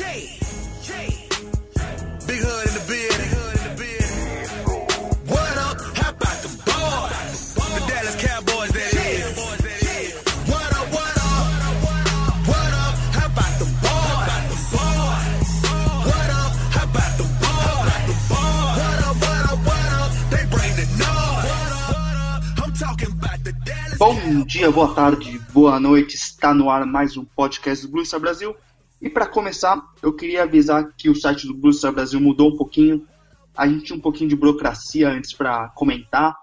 Big hood in the building. What up? The Dallas. What up? What up? What up? What up? What up? What up? What up? They bring the the Dallas. Bom dia, boa tarde, boa noite. Está no ar mais um podcast do Blue Star Brasil. E para começar, eu queria avisar que o site do Blue Star Brasil mudou um pouquinho. A gente tinha um pouquinho de burocracia antes para comentar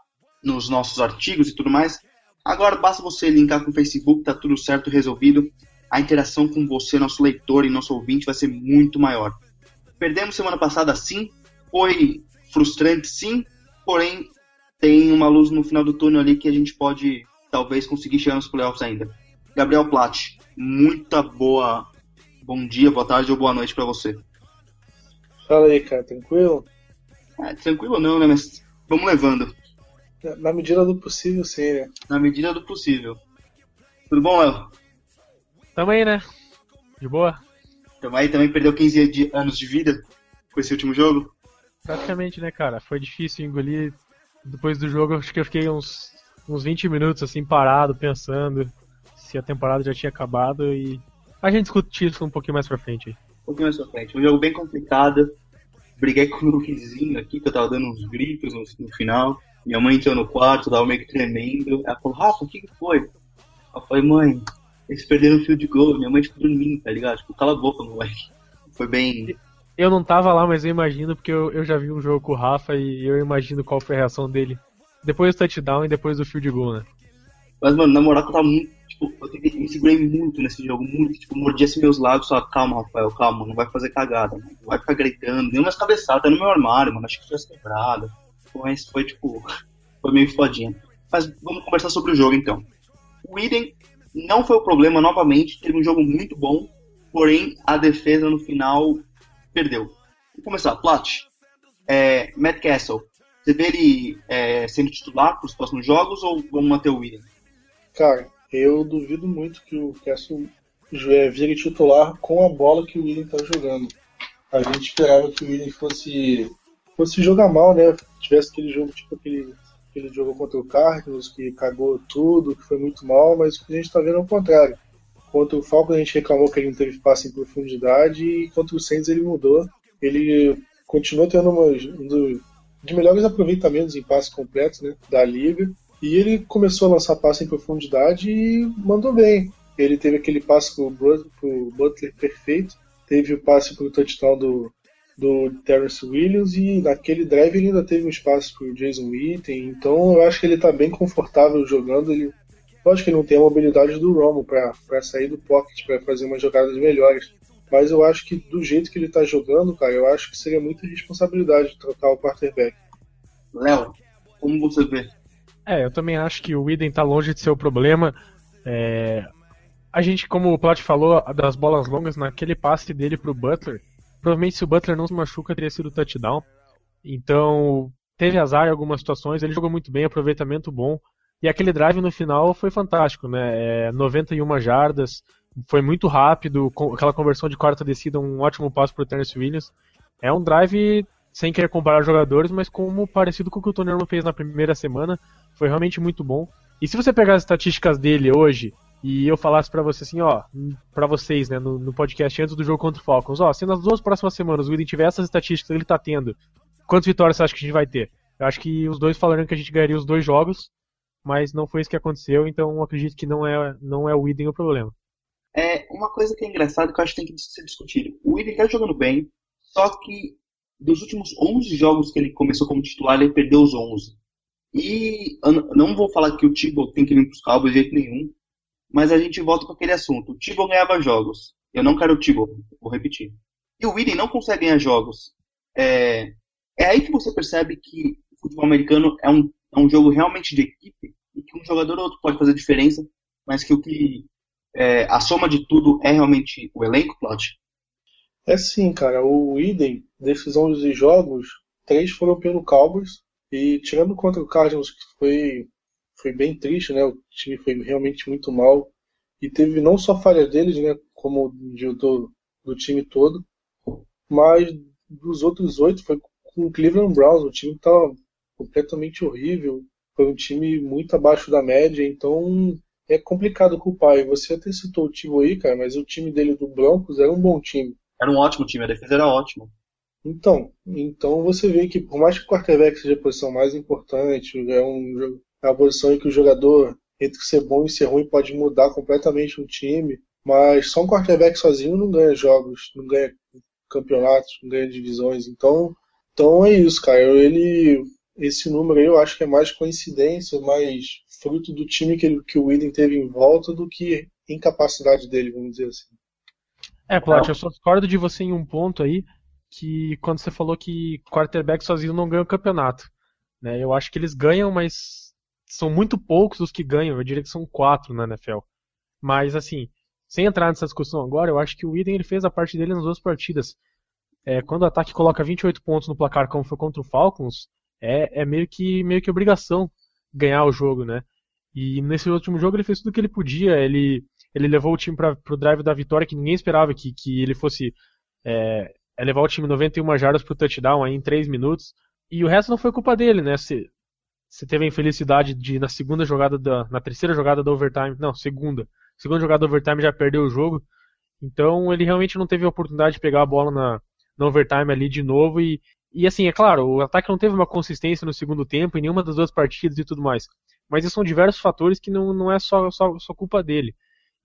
nos nossos artigos e tudo mais. Agora basta você linkar com o Facebook, tá tudo certo, resolvido. A interação com você, nosso leitor e nosso ouvinte vai ser muito maior. Perdemos semana passada sim, foi frustrante sim, porém tem uma luz no final do túnel ali que a gente pode talvez conseguir chegar nos playoffs ainda. Gabriel Platt, muita boa bom dia, boa tarde ou boa noite para você. Fala aí, cara, tranquilo? É, tranquilo não, né? Mas vamos levando, Na medida do possível, sim, né? na medida do possível. Tudo bom, Léo? Tamo aí, né? De boa? Então aí também perdeu 15 de- anos de vida com esse último jogo. Praticamente, né, cara? Foi difícil engolir. Depois do jogo, acho que eu fiquei uns, uns 20 minutos assim, parado, pensando se a temporada já tinha acabado e. A gente discute isso um pouquinho mais pra frente. Um pouquinho mais pra frente. Um jogo bem complicado. Briguei com o meu vizinho aqui, que eu tava dando uns gritos no, no final. Minha mãe entrou no quarto, tava meio que tremendo. Ela falou, Rafa, o que que foi? Eu falei, mãe, eles perderam o field de gol. Minha mãe ficou dormindo, tá ligado? Tipo, cala a boca, moleque. Foi bem. Eu não tava lá, mas eu imagino, porque eu, eu já vi um jogo com o Rafa e eu imagino qual foi a reação dele. Depois do touchdown e depois do field goal, né? Mas, mano, na moral eu tava muito. Tipo, eu tentei, me segurei muito nesse jogo, muito. Tipo, mordi assim meus lábios, só, calma, Rafael, calma, não vai fazer cagada. Não vai ficar gritando, deu umas cabeçadas no meu armário, mano. Acho que tivesse quebrado. Mas foi, tipo, foi meio fodinha. Mas vamos conversar sobre o jogo então. O Eden não foi o problema novamente, teve um jogo muito bom, porém a defesa no final perdeu. Vamos começar, Plat. É, Matt Castle, você vê ele é, sendo titular para os próximos jogos ou vamos manter o Eden? Cara, eu duvido muito que o é, vire titular com a bola que o William tá jogando. A gente esperava que o William fosse, fosse jogar mal, né? Tivesse aquele jogo tipo aquele que ele jogou contra o Cardinals, que cagou tudo, que foi muito mal, mas o que a gente tá vendo é o contrário. Contra o Falcons a gente reclamou que ele não teve passe em profundidade e contra o Saints ele mudou. Ele continuou tendo uma, um dos melhores aproveitamentos em passes completos né, da liga. E ele começou a lançar passe em profundidade e mandou bem. Ele teve aquele passe pro, pro Butler perfeito, teve o passe pro touchdown do, do Terrence Williams e naquele drive ele ainda teve um espaço pro Jason Witten. Então eu acho que ele tá bem confortável jogando. Ele, lógico que ele não tem a mobilidade do Romo para sair do pocket, para fazer umas jogadas melhores. Mas eu acho que do jeito que ele tá jogando, cara, eu acho que seria muita responsabilidade trocar o quarterback. Léo, como você vê? É, eu também acho que o Eden tá longe de ser o problema. É, A gente, como o Plat falou, das bolas longas, naquele passe dele pro Butler, provavelmente se o Butler não se machuca, teria sido touchdown. Então, teve azar em algumas situações, ele jogou muito bem, aproveitamento bom. E aquele drive no final foi fantástico, né? É, 91 jardas, foi muito rápido, aquela conversão de quarta descida, um ótimo passo pro Terence Williams. É um drive, sem querer comparar jogadores, mas como parecido com o que o Tony Romo fez na primeira semana, foi realmente muito bom. E se você pegar as estatísticas dele hoje e eu falasse pra você assim, ó, pra vocês, né, no, no podcast antes do jogo contra o Falcons, ó, se nas duas próximas semanas o Widen tiver essas estatísticas que ele tá tendo, quantas vitórias você acha que a gente vai ter? Eu acho que os dois falaram que a gente ganharia os dois jogos, mas não foi isso que aconteceu, então acredito que não é, não é o Widen o problema. É uma coisa que é engraçada que eu acho que tem que ser discutido. O Willian tá jogando bem, só que dos últimos 11 jogos que ele começou como titular, ele perdeu os 11. E não vou falar que o Thibaut tem que vir pros Cowboys de jeito nenhum, mas a gente volta com aquele assunto. O Thibaut ganhava jogos. Eu não quero o Thibaut, vou repetir. E o Willian não consegue ganhar jogos. É, é aí que você percebe que o futebol americano é um, é um jogo realmente de equipe e que um jogador ou outro pode fazer diferença, mas que o que é, a soma de tudo é realmente o elenco, Plot? É sim, cara. O Idem, desses 11 jogos, três foram pelo Cowboys. E tirando contra o Cardinals, que foi, foi bem triste, né? O time foi realmente muito mal. E teve não só falhas deles, né? Como de- do, do time todo. Mas dos outros oito foi com o Cleveland Browns. O time estava completamente horrível. Foi um time muito abaixo da média, então é complicado culpar. E você até citou o time aí, cara, mas o time dele do Broncos era um bom time. Era um ótimo time, a defesa era ótima. Então, então você vê que por mais que o quarterback seja a posição mais importante, é, um, é uma posição em que o jogador, entre ser bom e ser ruim, pode mudar completamente um time, mas só um quarterback sozinho não ganha jogos, não ganha campeonatos, não ganha divisões. Então, então é isso, cara. Ele, esse número aí eu acho que é mais coincidência, mais fruto do time que, ele, que o Whedon teve em volta do que incapacidade dele, vamos dizer assim. É, Plat, eu só discordo de você em um ponto aí, que quando você falou que quarterback sozinho não ganha o campeonato. Né? Eu acho que eles ganham, mas são muito poucos os que ganham. Eu diria que são quatro na NFL. Mas assim, sem entrar nessa discussão agora, eu acho que o Eden ele fez a parte dele nas duas partidas. É, quando o ataque coloca 28 pontos no placar, como foi contra o Falcons, é, é meio, que, meio que obrigação ganhar o jogo, né? E nesse último jogo ele fez tudo o que ele podia. Ele, ele levou o time para o drive da vitória, que ninguém esperava que, que ele fosse é, é levar o time 91 jardas pro touchdown aí em 3 minutos. E o resto não foi culpa dele, né? Você teve a infelicidade de, na segunda jogada, da, na terceira jogada da overtime, não, segunda. Segunda jogada da overtime já perdeu o jogo. Então ele realmente não teve a oportunidade de pegar a bola na, na overtime ali de novo. E, e assim, é claro, o ataque não teve uma consistência no segundo tempo em nenhuma das duas partidas e tudo mais. Mas esses são diversos fatores que não, não é só, só, só culpa dele.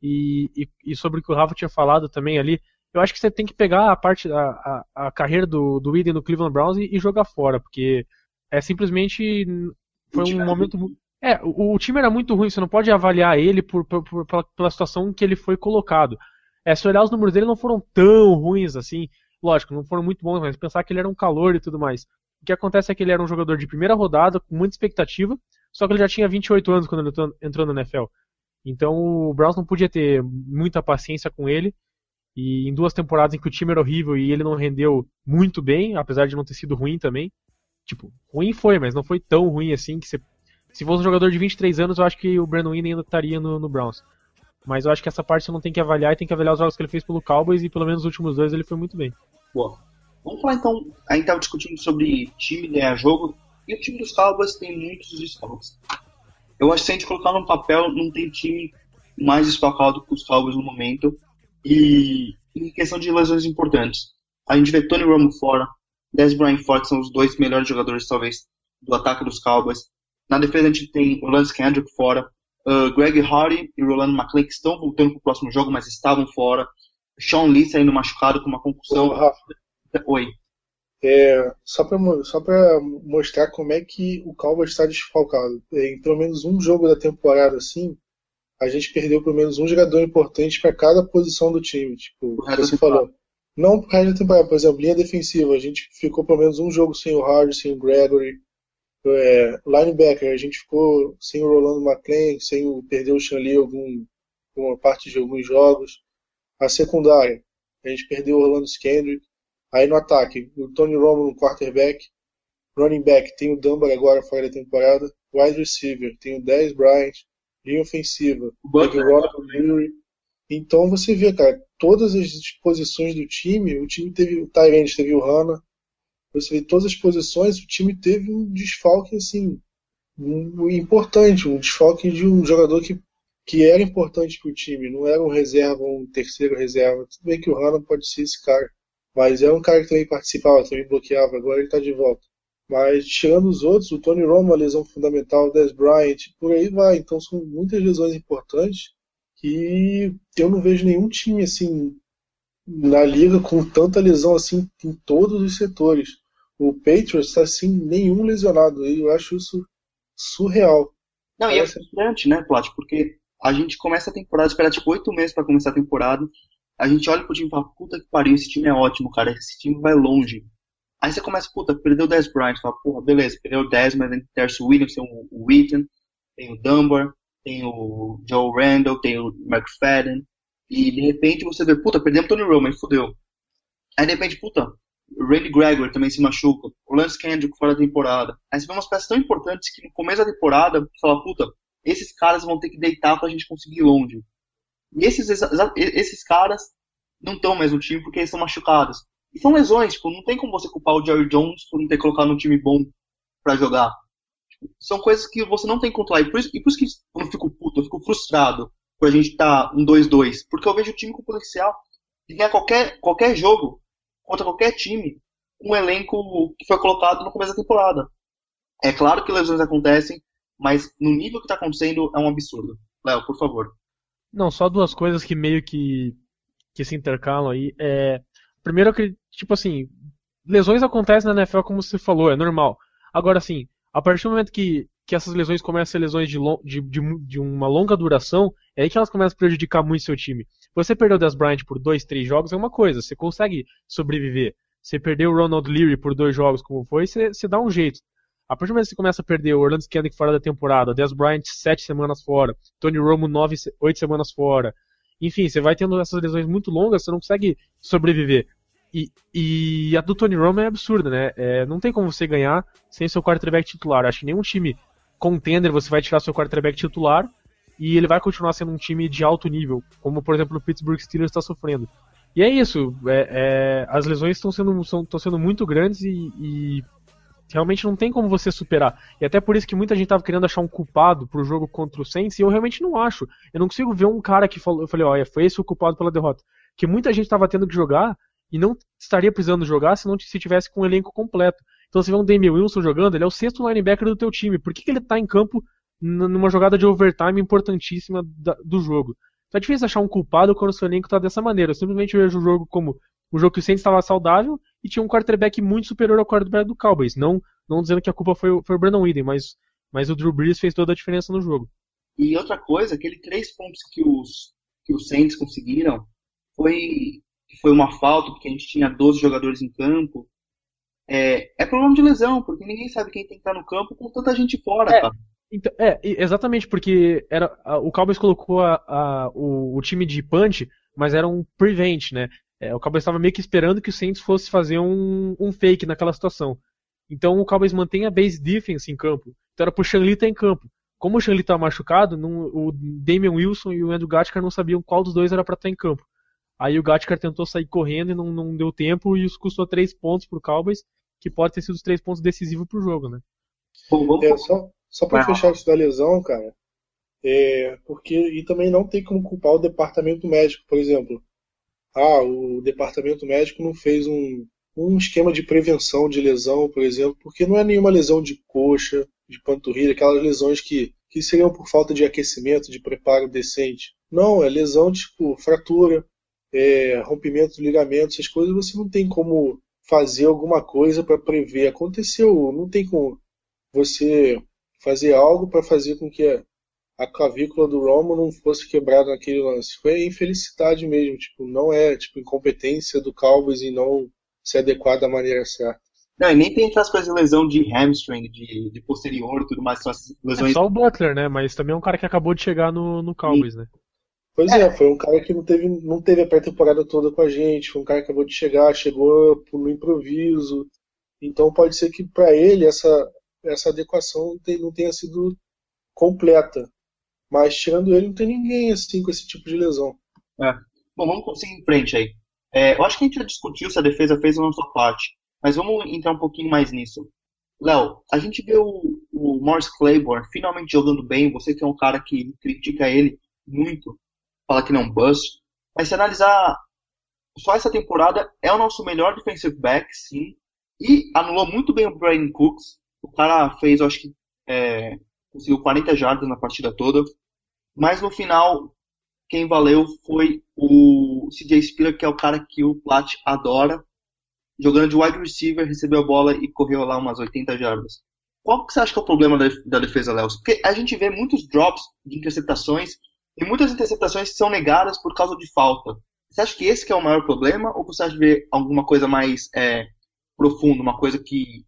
E, e, e sobre o que o Rafa tinha falado também ali, eu acho que você tem que pegar a parte a, a, a carreira do, do Eden no Cleveland Browns e, e, jogar fora, porque é simplesmente foi um momento é, o, o, time era muito ruim, você não pode avaliar ele por, por, por pela, pela, situação em que ele foi colocado. É, se olhar os números dele não foram tão ruins assim, lógico, não foram muito bons, mas pensar que ele era um calor e tudo mais. O que acontece é que ele era um jogador de primeira rodada, com muita expectativa, só que ele já tinha 28 anos quando ele entrou, entrou na NFL. Então o Browns não podia ter muita paciência com ele, e em duas temporadas em que o time era horrível e ele não rendeu muito bem, apesar de não ter sido ruim também. Tipo, ruim foi, mas não foi tão ruim assim que você. Se fosse um jogador de 23 anos, eu acho que o Brandon Wynn ainda estaria no, no Browns. Mas eu acho que essa parte você não tem que avaliar e tem que avaliar os jogos que ele fez pelo Cowboys e pelo menos os últimos dois ele foi muito bem. Boa. Vamos falar então, a gente estava discutindo sobre time ganhar jogo e o time dos Cowboys tem muitos desfalques. Eu acho que se a gente colocar no papel, não tem time mais desfalcado que os Cowboys no momento. E em questão de lesões importantes, a gente vê Tony Romo fora, Des Bryant fora, que são os dois melhores jogadores, talvez, do ataque dos Cowboys. Na defesa a gente tem o Lance Kendrick fora, uh, Greg Hardy e Roland McClay, que estão voltando para o próximo jogo, mas estavam fora. Sean Lee saindo machucado com uma concussão. Oi. É, só para só mostrar como é que o Cowboys está desfalcado. Em pelo menos um jogo da temporada assim, a gente perdeu pelo menos um jogador importante para cada posição do time. Tipo, você falou. Não por resto da temporada, por exemplo, linha defensiva, a gente ficou pelo menos um jogo sem o Hard, sem o Gregory. É, linebacker, a gente ficou sem o Rolando McLean, sem o perdeu o Shanley algum uma parte de alguns jogos. A secundária, a gente perdeu o Orlando Skendrick. Aí no ataque, o Tony Romo no quarterback. Running back, tem o Dunbar agora fora da temporada. Wide receiver, tem o 10 Bryant linha ofensiva, Henry. Então você vê, cara, todas as posições do time, o time teve o Tyrant, teve o Hanna, você vê todas as posições, o time teve um desfalque assim um, importante, um desfalque de um jogador que, que era importante para o time, não era um reserva, um terceiro reserva. Tudo bem que o Hanna pode ser esse cara, mas é um cara que também participava, também bloqueava, agora ele está de volta. Mas tirando os outros, o Tony Romo, uma lesão fundamental, o Des Bryant, por aí vai. Então são muitas lesões importantes que eu não vejo nenhum time assim na liga com tanta lesão assim em todos os setores. O Patriots está assim nenhum lesionado e eu acho isso surreal. Não, e é frustrante, né, Plat? Porque a gente começa a temporada, espera tipo oito meses para começar a temporada. A gente olha pro time e fala, puta que pariu, esse time é ótimo, cara, esse time vai longe. Aí você começa, puta, perdeu 10 Bryant, fala, porra, beleza, perdeu 10, mas tem o Williams, tem o Wheaton, tem o Dunbar, tem o Joe Randall, tem o McFadden, e de repente você vê, puta, perdemos Tony Roman, fudeu. Aí de repente, puta, o Randy Gregor também se machuca, o Lance Kendrick fora da temporada. Aí você vê umas peças tão importantes que no começo da temporada você fala, puta, esses caras vão ter que deitar pra gente conseguir ir longe. E esses, esses caras não estão mais no time porque eles estão machucados. E são lesões, tipo, não tem como você culpar o Jerry Jones por não ter colocado um time bom para jogar. Tipo, são coisas que você não tem que controlar. E por isso, e por isso que eu fico puto, eu fico frustrado por a gente estar tá um 2-2. Porque eu vejo o time com potencial de ganhar qualquer, qualquer jogo contra qualquer time um elenco que foi colocado no começo da temporada. É claro que lesões acontecem, mas no nível que está acontecendo é um absurdo. Léo, por favor. Não, só duas coisas que meio que, que se intercalam aí. É, primeiro, que, tipo assim, lesões acontecem na NFL como você falou, é normal. Agora, assim, a partir do momento que, que essas lesões começam a ser lesões de, de, de, de uma longa duração, é aí que elas começam a prejudicar muito seu time. Você perdeu o Des Bryant por dois, três jogos é uma coisa, você consegue sobreviver. Você perdeu o Ronald Leary por dois jogos, como foi, você, você dá um jeito. A partir do momento que você começa a perder o Orlando Skandrick fora da temporada, Des Bryant sete semanas fora, Tony Romo nove, oito semanas fora, enfim, você vai tendo essas lesões muito longas, você não consegue sobreviver. E, e a do Tony Romo é absurda, né? É, não tem como você ganhar sem seu quarterback titular. Acho que nenhum time contender você vai tirar seu quarterback titular e ele vai continuar sendo um time de alto nível, como por exemplo o Pittsburgh Steelers está sofrendo. E é isso, é, é, as lesões estão sendo, sendo muito grandes e, e, realmente não tem como você superar. E até por isso que muita gente estava querendo achar um culpado pro jogo contra o Saints e eu realmente não acho. Eu não consigo ver um cara que falou, eu falei, olha, foi esse o culpado pela derrota. Que muita gente estava tendo que jogar e não estaria precisando jogar se não se tivesse com o elenco completo. Então você vê um Damian Wilson jogando, ele é o sexto linebacker do teu time. Por que, que ele está em campo numa jogada de overtime importantíssima do jogo? Então é difícil achar um culpado quando o seu elenco está dessa maneira. Eu simplesmente vejo o jogo como um jogo que o Saints estava saudável e tinha um quarterback muito superior ao quarterback do Cowboys. Não, não dizendo que a culpa foi, foi o Brandon Whedon, mas, mas o Drew Brees fez toda a diferença no jogo. E outra coisa, aquele três pontos que os, que os Saints conseguiram foi foi uma falta, porque a gente tinha 12 jogadores em campo. É, é problema de lesão, porque ninguém sabe quem tem que estar no campo com tanta gente fora, é, cara. Então, é, exatamente, porque era, a, o Cowboys colocou a, a, o, o, time de punch, mas era um prevent, né? É, o Cowboys estava meio que esperando que o Saints fosse fazer um, um fake naquela situação. Então o Cowboys mantém a base defense em campo. Então era pro Shanley estar em campo. Como o Shanley estava machucado, não, o Damian Wilson e o Andrew Gatker não sabiam qual dos dois era para estar em campo. Aí o Gatkar tentou sair correndo e não, não deu tempo, e isso custou três pontos pro Cowboys, que pode ter sido os três pontos decisivos pro jogo, né? É, só, só pra fechar isso da lesão, cara, é, porque e também não tem como culpar o departamento médico, por exemplo. Ah, o departamento médico não fez um, um esquema de prevenção de lesão, por exemplo, porque não é nenhuma lesão de coxa, de panturrilha, aquelas lesões que, que seriam por falta de aquecimento, de preparo decente. Não, é lesão tipo fratura, é, rompimento de ligamento, essas coisas, você não tem como fazer alguma coisa para prever. Aconteceu, não tem como você fazer algo para fazer com que a clavícula do Romo não fosse quebrada naquele lance. Foi infelicidade mesmo, tipo, não é tipo incompetência do Cowboys em não se adequar da maneira certa. Não, e nem tem aquelas coisas de lesão de hamstring, de, de posterior e tudo mais, são essas lesões. É só o Butler, né? Mas também é um cara que acabou de chegar no, no Cowboys, né? Pois é. é. foi um cara que não teve, não teve a pré-temporada toda com a gente, foi um cara que acabou de chegar, chegou no improviso. Então pode ser que para ele essa, essa adequação não tenha sido completa. Mas tirando ele, não tem ninguém assim com esse tipo de lesão. É. Bom, vamos seguir em frente aí. É, eu acho que a gente já discutiu se a defesa fez ou não sua parte, mas vamos entrar um pouquinho mais nisso. Léo, a gente vê o, Morris Claiborne finalmente jogando bem, você que é um cara que critica ele muito, fala que não é bust. Mas se analisar só essa temporada, é o nosso melhor defensive back, sim. E anulou muito bem o Brian Cooks. O cara fez, acho que, é, conseguiu 40 jardas na partida toda. Mas no final, quem valeu foi o CJ Spiller, que é o cara que o Plat adora. Jogando de wide receiver, recebeu a bola e correu lá umas 80 jardas. Qual que você acha que é o problema da, defesa, Léo? Porque a gente vê muitos drops de interceptações e muitas interceptações são negadas por causa de falta. Você acha que esse que é o maior problema ou você acha que vê alguma coisa mais é, profunda, uma coisa que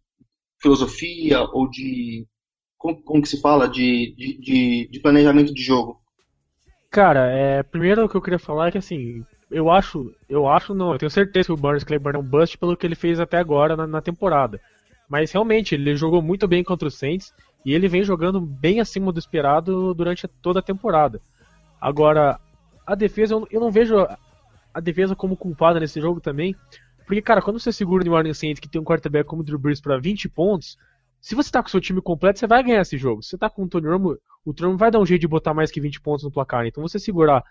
filosofia ou de como, como que se fala de, de, de, planejamento de jogo? Cara, é, primeiro o que eu queria falar é que assim, eu acho, eu acho não, eu tenho certeza que o Burns Claiborne é um bust pelo que ele fez até agora na, na temporada. Mas realmente, ele jogou muito bem contra o Saints e ele vem jogando bem acima do esperado durante toda a temporada. Agora, a defesa, eu, eu não vejo a defesa como culpada nesse jogo também. Porque, cara, quando você segura o New Orleans Saints, que tem um quarterback como o Drew Brees pra 20 pontos, se você tá com o seu time completo, você vai ganhar esse jogo. Se você tá com o Tony Romo, o Tony Romo vai dar um jeito de botar mais que 20 pontos no placar. Então você segurar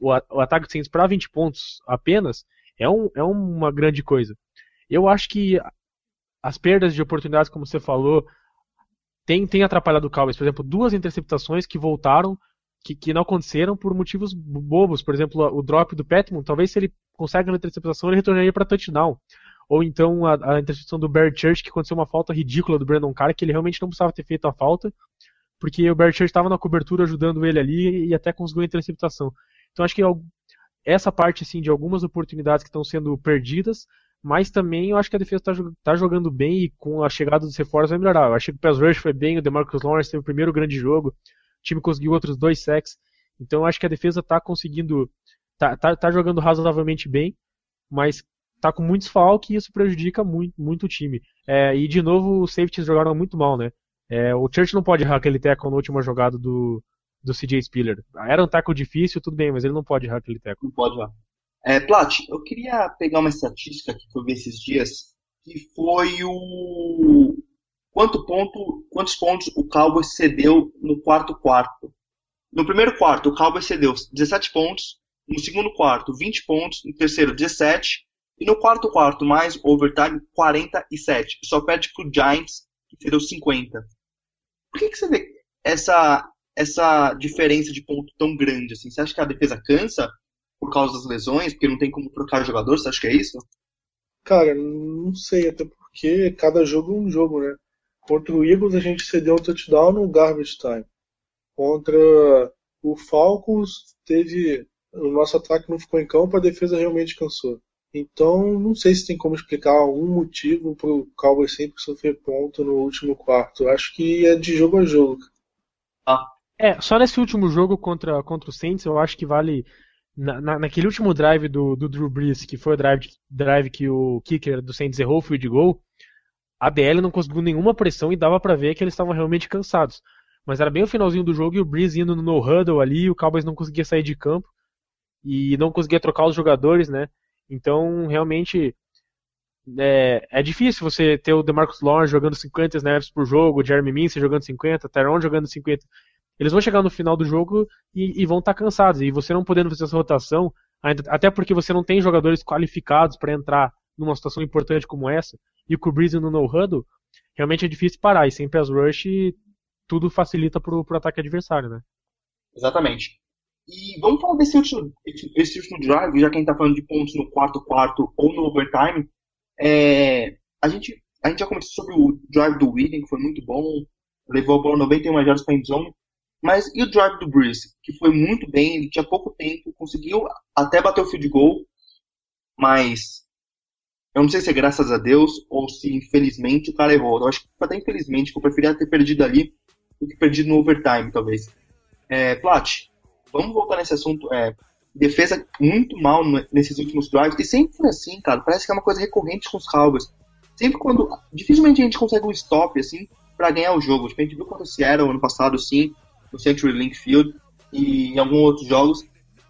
o, o ataque do Saints pra 20 pontos apenas é, um, é uma grande coisa. Eu acho que as perdas de oportunidades, como você falou, tem, tem atrapalhado o Cowboys. Por exemplo, duas interceptações que voltaram, que, que não aconteceram por motivos bobos. Por exemplo, o drop do Petmon, talvez se ele consegue uma interceptação, ele retornaria para touchdown. Ou então a, a interceptação do Barry Church, que aconteceu uma falta ridícula do Brandon Carr, que ele realmente não precisava ter feito a falta, porque o Barry Church estava na cobertura ajudando ele ali e até conseguiu a interceptação. Então acho que essa parte assim de algumas oportunidades que estão sendo perdidas, mas também eu acho que a defesa está tá jogando bem e com a chegada dos reforços vai melhorar. Eu achei que o Pass Rush foi bem, o DeMarcus Lawrence teve o primeiro grande jogo, o time conseguiu outros dois sacks, então eu acho que a defesa está conseguindo, tá, tá, tá, jogando razoavelmente bem, mas tá com muitos falques e isso prejudica muito, muito o time. É, e de novo os safeties jogaram muito mal, né? É, o Church não pode errar aquele tackle na última jogada do, do CJ Spiller. Era um tackle difícil, tudo bem, mas ele não pode errar aquele tackle. Não pode errar. É, Plat, eu queria pegar uma estatística que eu vi esses dias, que foi o quanto ponto, quantos pontos o Cowboys cedeu no quarto quarto. No primeiro quarto, o Cowboys cedeu 17 pontos, no segundo quarto, 20 pontos, no terceiro, 17, e no quarto quarto, mais overtime, 47. Só perde pro Giants, que cedeu 50. Por que, que você vê essa, essa diferença de ponto tão grande? Assim? Você acha que a defesa cansa? por causa das lesões, porque não tem como trocar jogador, você acha que é isso? Cara, não sei, até porque cada jogo é um jogo, né? Contra o Eagles a gente cedeu um touchdown no garbage time. Contra o Falcons teve. O nosso ataque não ficou em campo, a defesa realmente cansou. Então, não sei se tem como explicar um motivo para o Cowboys sempre sofrer ponto no último quarto. Acho que é de jogo a jogo. Ah. É, só nesse último jogo contra, contra o Saints, eu acho que vale na, na, naquele último drive do, do Drew Brees, que foi o drive, drive que o kicker do Saints errou o field goal, a DL não conseguiu nenhuma pressão e dava para ver que eles estavam realmente cansados. Mas era bem o finalzinho do jogo e o Brees indo no no-huddle ali, o Cowboys não conseguia sair de campo e não conseguia trocar os jogadores, né? Então, realmente, é, é difícil você ter o DeMarcus Lawrence jogando 50 snaps por jogo, o Jeremy Mincy jogando 50, Tyrone jogando 50 eles vão chegar no final do jogo e, e vão estar tá cansados. E você não podendo fazer essa rotação, até porque você não tem jogadores qualificados para entrar numa situação importante como essa, e com o Breeze no no-huddle, realmente é difícil parar. E sem pass rush, tudo facilita pro, pro ataque adversário, né? Exatamente. E vamos falar desse último, esse último drive, já que a gente tá falando de pontos no quarto quarto ou no overtime. É, a, gente, a gente já comentou sobre o drive do William, que foi muito bom, levou a bola 91 jardas para endzone, mas e o drive do Bruce, que foi muito bem, ele tinha pouco tempo, conseguiu até bater o field goal, mas eu não sei se é graças a Deus ou se infelizmente o cara errou. Eu acho que até infelizmente, que eu preferia ter perdido ali do que perdido no overtime, talvez. É, Plat, vamos voltar nesse assunto. É, defesa muito mal nesses últimos drives, e sempre foi assim, cara. Parece que é uma coisa recorrente com os Cowboys. Sempre quando. Dificilmente a gente consegue um stop, assim, para ganhar o jogo. Tipo, a gente viu contra o Seattle ano passado, assim no Century Link Field e em alguns outros jogos.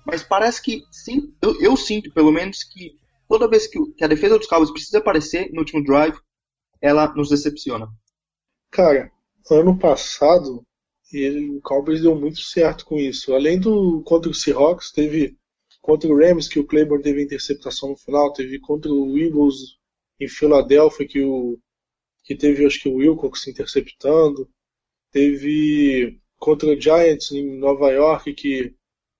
Mas parece que, sim, eu, eu sinto pelo menos que toda vez que, que, a defesa dos Cowboys precisa aparecer no último drive, ela nos decepciona. Cara, ano passado ele, o Cowboys deu muito certo com isso. Além do contra o Seahawks, teve contra o Rams que o Claiborne teve interceptação no final, teve contra o Eagles em Filadélfia que o que teve acho que o Wilcox interceptando, teve contra o Giants em Nova York, que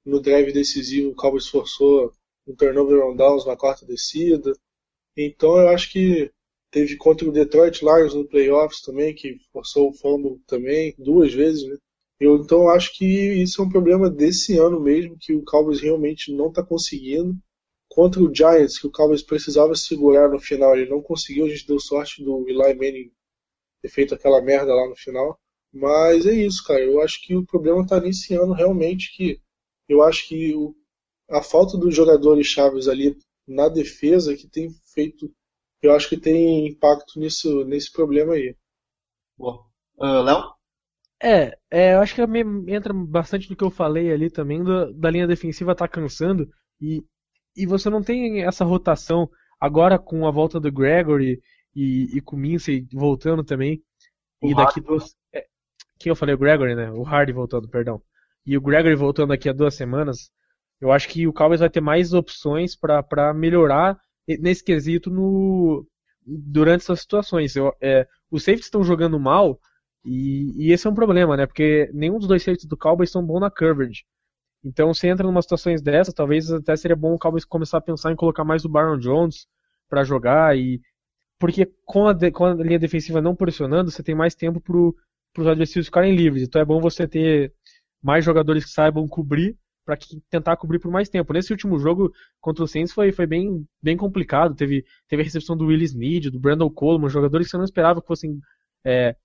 no drive decisivo o Cowboys forçou um turnover on downs na quarta descida. Então eu acho que teve contra o Detroit Lions no playoffs também, que forçou o fumble também, duas vezes, né? Eu, então acho que isso é um problema desse ano mesmo, que o Cowboys realmente não está conseguindo. Contra o Giants, que o Cowboys precisava segurar no final, ele não conseguiu, a gente deu sorte do Eli Manning ter feito aquela merda lá no final. Mas é isso, cara. Eu acho que o problema está nesse ano realmente que eu acho que o, a falta dos jogadores chaves ali na defesa que tem feito, eu acho que tem impacto nisso, nesse problema aí. Boa. Uh, Léo? É, é, eu acho que entra bastante no que eu falei ali também, da, da linha defensiva tá cansando, e e você não tem essa rotação agora com a volta do Gregory e, e com o Mincy voltando também. O e daqui duas. É, quem eu falei? O Gregory, né? O Hardy voltando, perdão. E o Gregory voltando daqui a duas semanas. Eu acho que o Cowboys vai ter mais opções para melhorar nesse quesito no, durante essas situações. Eu, é, os safeties estão jogando mal e, e esse é um problema, né? Porque nenhum dos dois safeties do Cowboys estão bons na coverage. Então, se entra numa situações dessas, talvez até seria bom o Cowboys começar a pensar em colocar mais o Baron Jones para jogar e porque com a, de- com a linha defensiva não pressionando, você tem mais tempo para os adversários ficarem livres. Então é bom você ter mais jogadores que saibam cobrir para tentar cobrir por mais tempo. Nesse último jogo contra o Saints foi, foi bem, bem complicado. Teve, teve a recepção do Willis Need, do Brandon Coleman, jogadores que você não esperava que fossem é,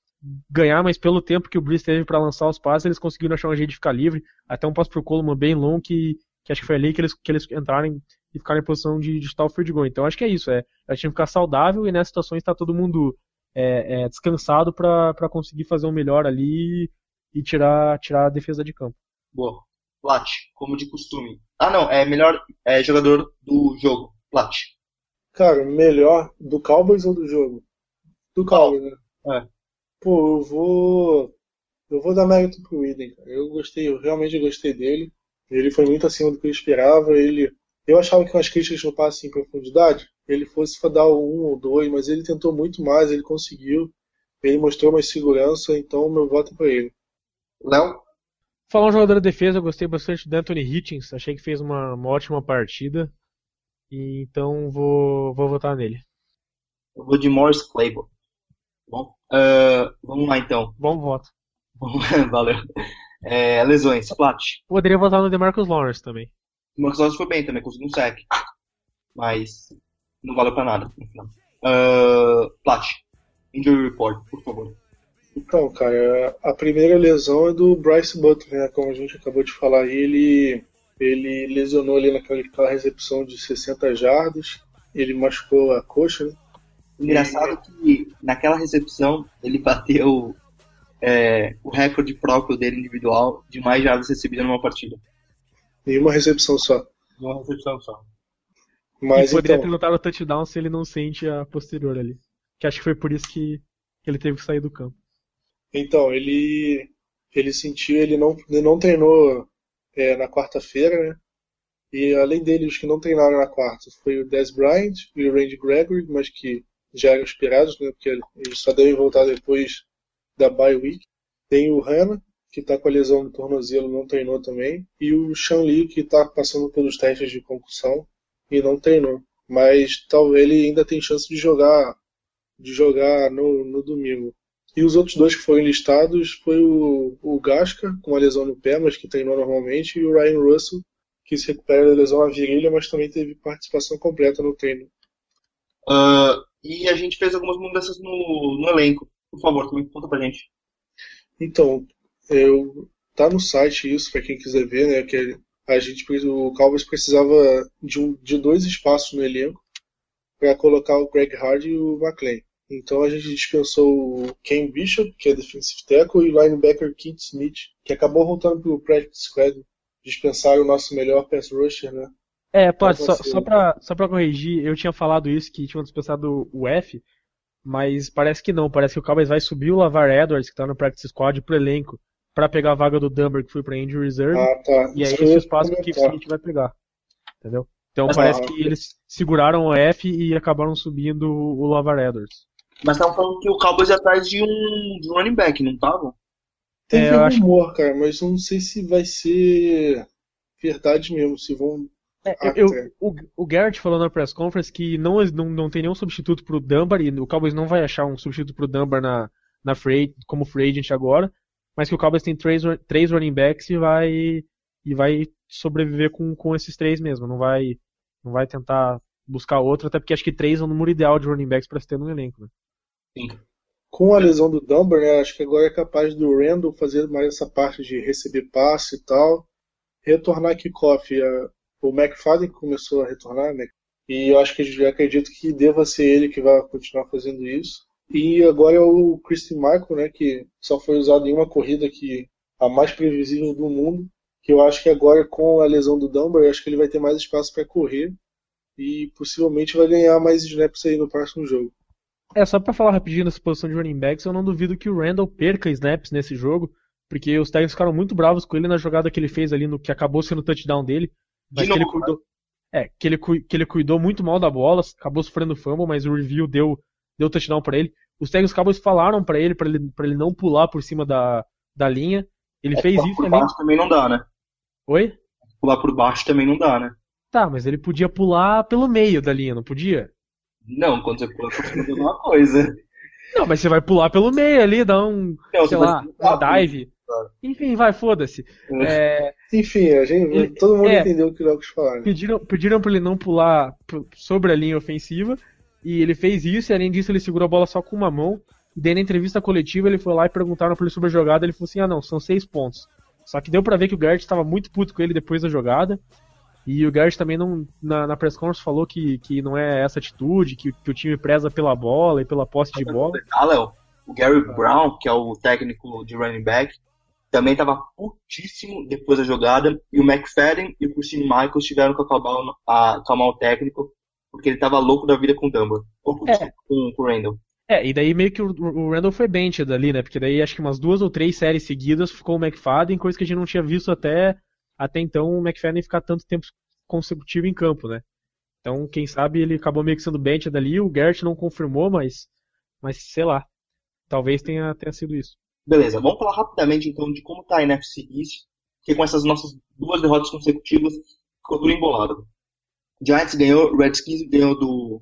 ganhar, mas pelo tempo que o Breeze teve para lançar os passes, eles conseguiram achar um jeito de ficar livre. Até um passo pro Coleman bem longo que, que acho que foi ali que eles, que eles entraram e ficaram em posição de, de chutar field goal. Então acho que é isso, é a gente ficar saudável e nessas situações está todo mundo é, é, descansado para conseguir fazer o melhor ali e tirar, tirar a defesa de campo. Boa. Plat, como de costume. Ah, não, é melhor é, jogador do jogo. Plat. Cara, melhor do Cowboys ou do jogo? Do Cowboys, né? É. Pô, eu vou. Eu vou dar mérito pro Eden, cara. Eu gostei, eu realmente gostei dele. Ele foi muito acima do que eu esperava. Ele. Eu achava que com as críticas no passe em profundidade, ele fosse dar o um ou dois, mas ele tentou muito mais, ele conseguiu. Ele mostrou mais segurança, então meu voto é pra ele. Léo? Falar um jogador de defesa, eu gostei bastante do Anthony Hitchens, achei que fez uma, uma ótima partida. E então vou, vou votar nele. Eu vou de Morris Claiborne. Bom, ah, vamos lá então. Bom voto. Valeu. É, lesões. Plat. Poderia votar no DeMarcus Lawrence também. O Marcos Alves foi bem também, conseguiu um sec. Mas não valeu pra nada no final. Ah, Plat. Injury report, por favor. Então, cara, a primeira lesão é do Bryce Butler, né? Como a gente acabou de falar aí, ele, ele lesionou ali naquela recepção de 60 jardas, ele machucou a coxa, né? Engraçado que naquela recepção ele bateu é, o recorde próprio dele individual de mais jardas recebidas numa partida. Em uma recepção só. Numa recepção só. Mas e poderia ter então, lutado o touchdown se ele não sente a posterior ali. Que acho que foi por isso que ele teve que sair do campo. Então ele, ele sentiu, ele não, ele não treinou é, na quarta-feira, né? E além dele, os que não treinaram na quarta foi o Des Bryant e o Randy Gregory, mas que já eram esperados, né? Porque eles só devem voltar depois da bye week. Tem o Hanna, que está com a lesão no tornozelo, não treinou também. E o Sean Lee, que está passando pelos testes de concussão e não treinou. Mas talvez ele ainda tem chance de jogar de jogar no, no domingo. E os outros dois que foram listados foi o, o Gasca, com uma lesão no pé, mas que treinou normalmente, e o Ryan Russell, que se recupera da lesão na virilha, mas também teve participação completa no treino. Ah, e a gente fez algumas mudanças no, no elenco. Por favor, também conta pra gente. Então, eu, tá no site isso, para quem quiser ver, né, que a gente, o Cowboys precisava de, um, de dois espaços no elenco para colocar o Greg Hardy e o McLean. Então a gente dispensou o Ken Bishop, que é defensive tackle, e o linebacker Keith Smith, que acabou voltando pro practice squad. Dispensaram o nosso melhor pass rusher, né? É, pode, Então, só, você- só, pra, só pra corrigir, eu tinha falado isso, que tinham dispensado o F, mas parece que não, parece que o Cowboys vai subir o Lavar Edwards, que tá no practice squad, pro elenco, pra pegar a vaga do Dunbar, que foi pra injury reserve, Ah, tá. e aí Isso esse espaço que o Keith. Smith vai pegar, entendeu? Então Mas, parece ah, que eles seguraram o F e acabaram subindo o Lavar Edwards. Mas estavam falando que o Cowboys ia atrás de um, de um running back, não estavam? Teve É, eu acho- rumor, cara, mas eu não sei se vai ser verdade mesmo, se vão. É, eu- o, o Garrett falou na press conference que não, não, não tem nenhum substituto pro Dunbar e o Cowboys não vai achar um substituto pro Dunbar na, na free, como free agent agora, mas que o Cowboys tem três, três running backs e vai, e vai sobreviver com, com esses três mesmo. Não vai, não vai tentar buscar outro, até porque acho que três é o número ideal de running backs para se ter no elenco. Né? Sim. Com a lesão do Dunbar, né, acho que agora é capaz do Randall fazer mais essa parte de receber passe e tal, retornar kickoff. O McFadden começou a retornar, né? E eu acho que eu acredito que deva ser ele que vai continuar fazendo isso. E agora é o Christian Michael, né, que só foi usado em uma corrida que a mais previsível do mundo, Que eu acho que agora com a lesão do Dunbar, eu acho que ele vai ter mais espaço para correr e possivelmente vai ganhar mais snaps aí no próximo jogo. É, só pra falar rapidinho dessa posição de running backs, eu não duvido que o Randall perca snaps nesse jogo, porque os Tigers ficaram muito bravos com ele na jogada que ele fez ali no que acabou sendo o touchdown dele. Mas De que ele cuidou, é, que ele, que ele cuidou muito mal da bola, acabou sofrendo fumble, mas o review deu deu touchdown pra ele. Os Tigers Cowboys falaram pra ele pra ele para ele não pular por cima da, da linha. Ele fez Pular isso por baixo também não dá, né? Oi? Pular por baixo também não dá, né? Tá, mas ele podia pular pelo meio da linha, não podia? Não, quando você pula por cima de alguma coisa. Não, mas você vai pular pelo meio ali, dar um, Não, sei você lá, vai uma dive. Enfim, vai, foda-se. É, Enfim, a gente, Ele- todo mundo é. entendeu o que o Léo quis falar. Né? pediram, pediram pra ele não pular sobre a linha ofensiva, e ele fez isso, e além disso ele segurou a bola só com uma mão. E daí na entrevista coletiva ele foi lá e perguntaram pra ele sobre a jogada, ele falou assim, ah não, são seis pontos. Só que deu pra ver que o Garrett estava muito puto com ele depois da jogada. E o Garrett também não, na, na press conference falou que, que não é essa atitude, que, que o time preza pela bola e pela posse de bola. Ah, Léo, o Gary Brown, que é o técnico de running back, também estava putíssimo depois da jogada. E o McFadden e o Christine Michaels tiveram que acalmar, o- a- acalmar o técnico, porque ele tava louco da vida com o Dumbo. Ou com, É. com, com o Randall. É, e daí meio que o, o Randall foi benched ali, né? Porque daí acho que umas duas ou três séries seguidas ficou o McFadden, coisa que a gente não tinha visto até, até então o McFadden ficar tanto tempo consecutivo em campo, né? Então, quem sabe ele acabou meio que sendo benched ali, o Garrett não confirmou, mas, mas sei lá. Talvez tenha, tenha sido isso. Beleza, vamos falar rapidamente então de como tá a NFC East, que com essas nossas duas derrotas consecutivas ficou tudo embolado. Giants ganhou, Redskins ganhou do,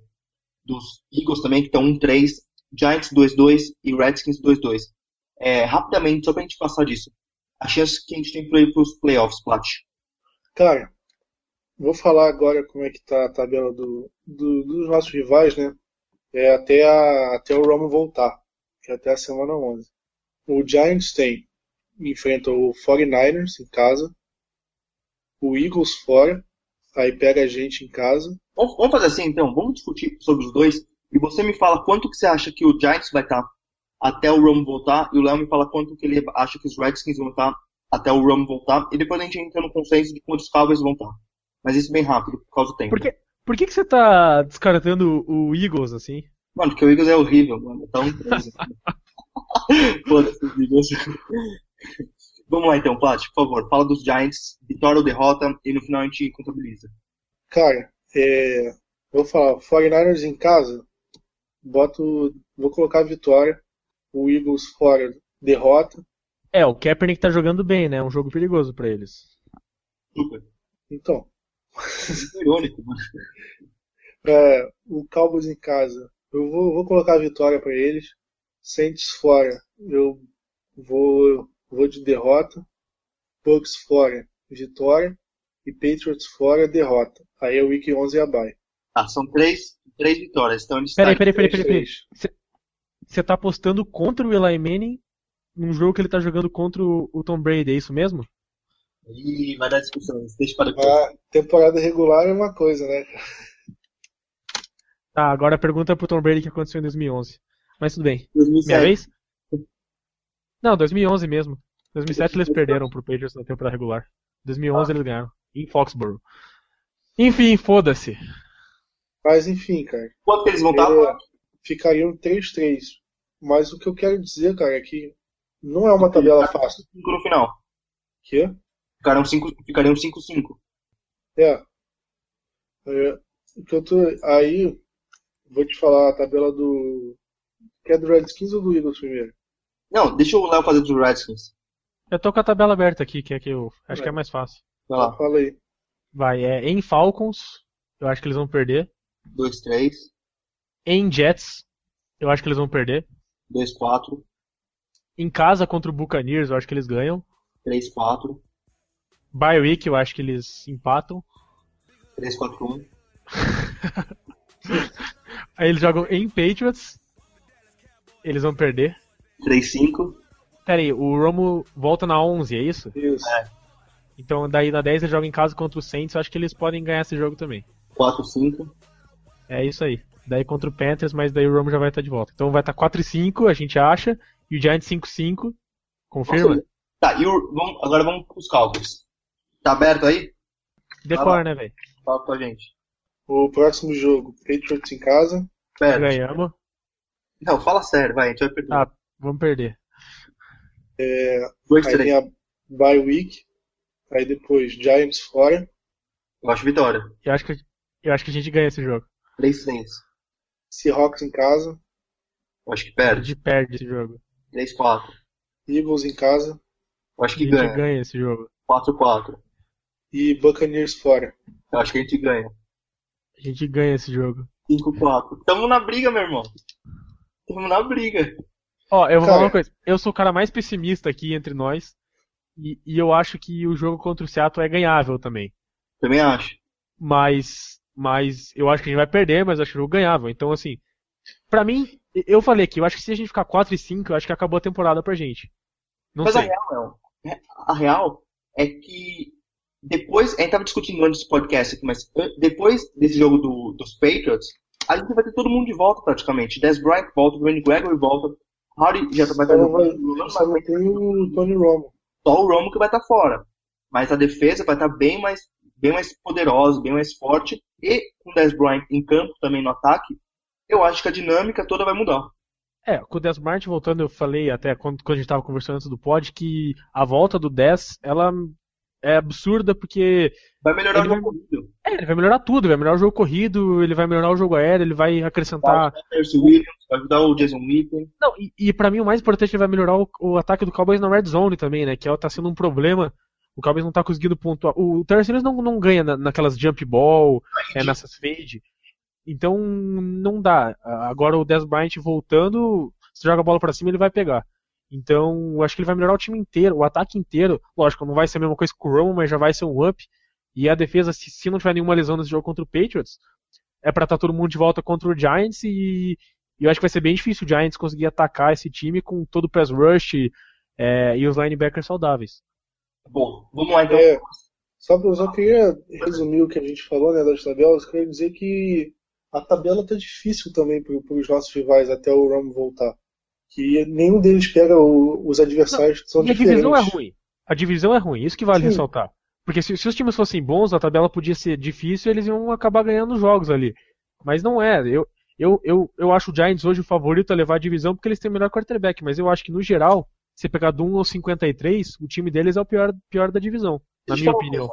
dos Eagles também, que estão 1-3, Giants 2-2 e Redskins 2-2. É, rapidamente, só pra gente passar disso, a chance que a gente tem pra ir pros playoffs, Plat. Cara, vou falar agora como é que tá a tabela do, do- dos nossos rivais, né? É até, a, até o Romo voltar, que é até a semana 11. O Giants tem, enfrenta o 49ers em casa, o Eagles fora, aí pega a gente em casa. Vamos, vamos fazer assim então, vamos discutir sobre os dois e você me fala quanto que você acha que o Giants vai estar até o Rome voltar e o Léo me fala quanto que ele acha que os Redskins vão estar até o Rome voltar e depois a gente entra no consenso de quantos Cowboys vão estar. Mas isso bem rápido, por causa do tempo. Por que, por que, que você tá descartando o Eagles assim? Mano, porque o Eagles é horrível, mano. Então, Foda-se os Eagles. Vamos lá então, Plat, por favor. Fala dos Giants, vitória ou derrota, e no final a gente contabiliza. Cara, é, vou falar, 49ers em casa, boto, vou colocar a vitória, o Eagles fora, derrota. É, o Kaepernick tá jogando bem, né? É um jogo perigoso pra eles. Super. Então, Irônico, mano. É, o Cowboys em casa, eu vou, vou colocar a vitória para eles. Saints fora, eu vou, vou de derrota. Bucks fora, vitória. E Patriots fora, derrota. Aí é Week 11 e a bye. Tá, são três, três vitórias. Então eles Peraí, estão- peraí, peraí, peraí, peraí. 3-3. Você tá apostando contra o Eli Manning num jogo que ele tá jogando contra o Tom Brady, é isso mesmo? Ih, vai dar discussão. Deixa para depois. A temporada regular é uma coisa, né? Tá, agora a pergunta pro Tom Brady que aconteceu em 2011. Mas tudo bem. 2007. Minha vez? Não, 2011 mesmo. 2007 eles perderam pro Patriots na temporada regular. 2011 eles ganharam. Em Foxborough. Enfim, foda-se. Mas enfim, cara. Quanto que eles vão estar? É, ficariam 3-3. Mas o que eu quero dizer, cara, é que não é uma tabela fácil. 5 no final. Que? Ficariam 5 ficariam 5-5. É. É, o que eu tô, aí, vou te falar a tabela do. Quer do Redskins ou do Eagles primeiro? Não, deixa o Léo fazer dos Redskins. Eu tô com a tabela aberta aqui, que é que eu acho que é mais fácil. Vai lá. Fala aí. Vai, é em Falcons, eu acho que eles vão perder. 2-3, Em Jets, eu acho que eles vão perder. 2-4, Em casa contra o Buccaneers, eu acho que eles ganham. 3-4, Bye week, eu acho que eles empatam. 3-4-1, Aí eles jogam em Patriots. Eles vão perder. 3-5, Pera aí, o Romo volta na 11, é isso? Isso. É. Então daí na 10 eles jogam em casa contra o Saints, eu acho que eles podem ganhar esse jogo também. 4-5. É isso aí. Daí contra o Panthers, mas daí o Romo já vai estar de volta. Então vai estar 4 e 5, a gente acha, e o Giants 5 5. Confirma? Tá, e o, vamos, agora vamos pros Cowboys. Tá aberto aí? Decora, né, velho? Fala com a gente. O próximo jogo, Patriots em casa. Pera. Ganhamos. Não, fala sério, vai, a gente vai perder. Ah, vamos perder. Dois, Aí tem a bye week. Aí depois Giants fora. Eu acho vitória. Eu acho que, eu acho que a gente ganha esse jogo. Três, três. Seahawks em casa. Acho que A perde. gente perde esse jogo. Três, quatro. Eagles em casa. Eu acho A que gente ganha. ganha esse jogo. Quatro, quatro. E Buccaneers fora. Eu acho que a gente ganha. A gente ganha esse jogo. 5-4. Tamo na briga, meu irmão. Tamo na briga. Ó, eu vou Cara. falar uma coisa. Eu sou o cara mais pessimista aqui entre nós. E, e eu acho que o jogo contra o Seattle é ganhável também. Também acho. Mas, mas eu acho que a gente vai perder, mas eu acho que o jogo ganhável. Então, assim, pra mim, eu falei aqui, eu acho que se a gente ficar 4 e 5, eu acho que acabou a temporada pra gente. Não Mas a sei. real, não. A real é que depois, a gente tava discutindo antes do podcast aqui, mas depois desse jogo do- dos Patriots, a gente vai ter todo mundo de volta praticamente. Des Bryant volta, o Randy Gregory volta, Hardy já vai estar jogando, só o Tony Romo. só o Romo que vai estar fora. Mas a defesa vai estar bem mais, bem mais poderosa, bem mais forte. E com o Des Bryant em campo também no ataque, eu acho que a dinâmica toda vai mudar. É, com o Des Bryant voltando, eu falei até quando, quando a gente tava conversando antes do pod que a volta do Des, ela é absurda porque Vai melhorar o vai- jogo corrido. é, ele vai melhorar tudo, vai melhorar o jogo corrido, ele vai melhorar o jogo aéreo, ele vai acrescentar Vai ajudar o Williams, vai ajudar o Jason Witten. Não, e, e para mim o mais importante ele vai melhorar o, o ataque do Cowboys na red zone também, né? Que é, tá sendo um problema. O Cowboys não tá conseguindo pontuar. O, o Terrence Williams não, não ganha na- naquelas jump ball, é, nessas fade. Então não dá. Agora o Des Bryant voltando, se joga a bola pra cima, ele vai pegar. Então, eu acho que ele vai melhorar o time inteiro, o ataque inteiro. Lógico, não vai ser a mesma coisa que o Romo, mas já vai ser um up. E a defesa, se, se não tiver nenhuma lesão nesse jogo contra o Patriots, é pra estar todo mundo de volta contra o Giants e, e eu acho que vai ser bem difícil o Giants conseguir atacar esse time com todo o pass rush é, e os linebackers saudáveis. Bom, vamos lá então. É, só, eu só queria resumir o que a gente falou né, das tabelas. Queria dizer que a tabela tá difícil também para os nossos rivais até o Romo voltar. Que nenhum deles pega o- os adversários que são E a diferentes. divisão é ruim. A divisão é ruim, isso que vale Sim. ressaltar. Porque se, se os times fossem bons, a tabela podia ser difícil e eles iam acabar ganhando jogos ali. Mas não é. Eu, eu, eu, eu acho o Giants hoje o favorito a levar a divisão porque eles têm o melhor quarterback. Mas eu acho que no geral, se pegar do 1 ao 53, o time deles é o pior, pior da divisão, na Deixa minha opinião.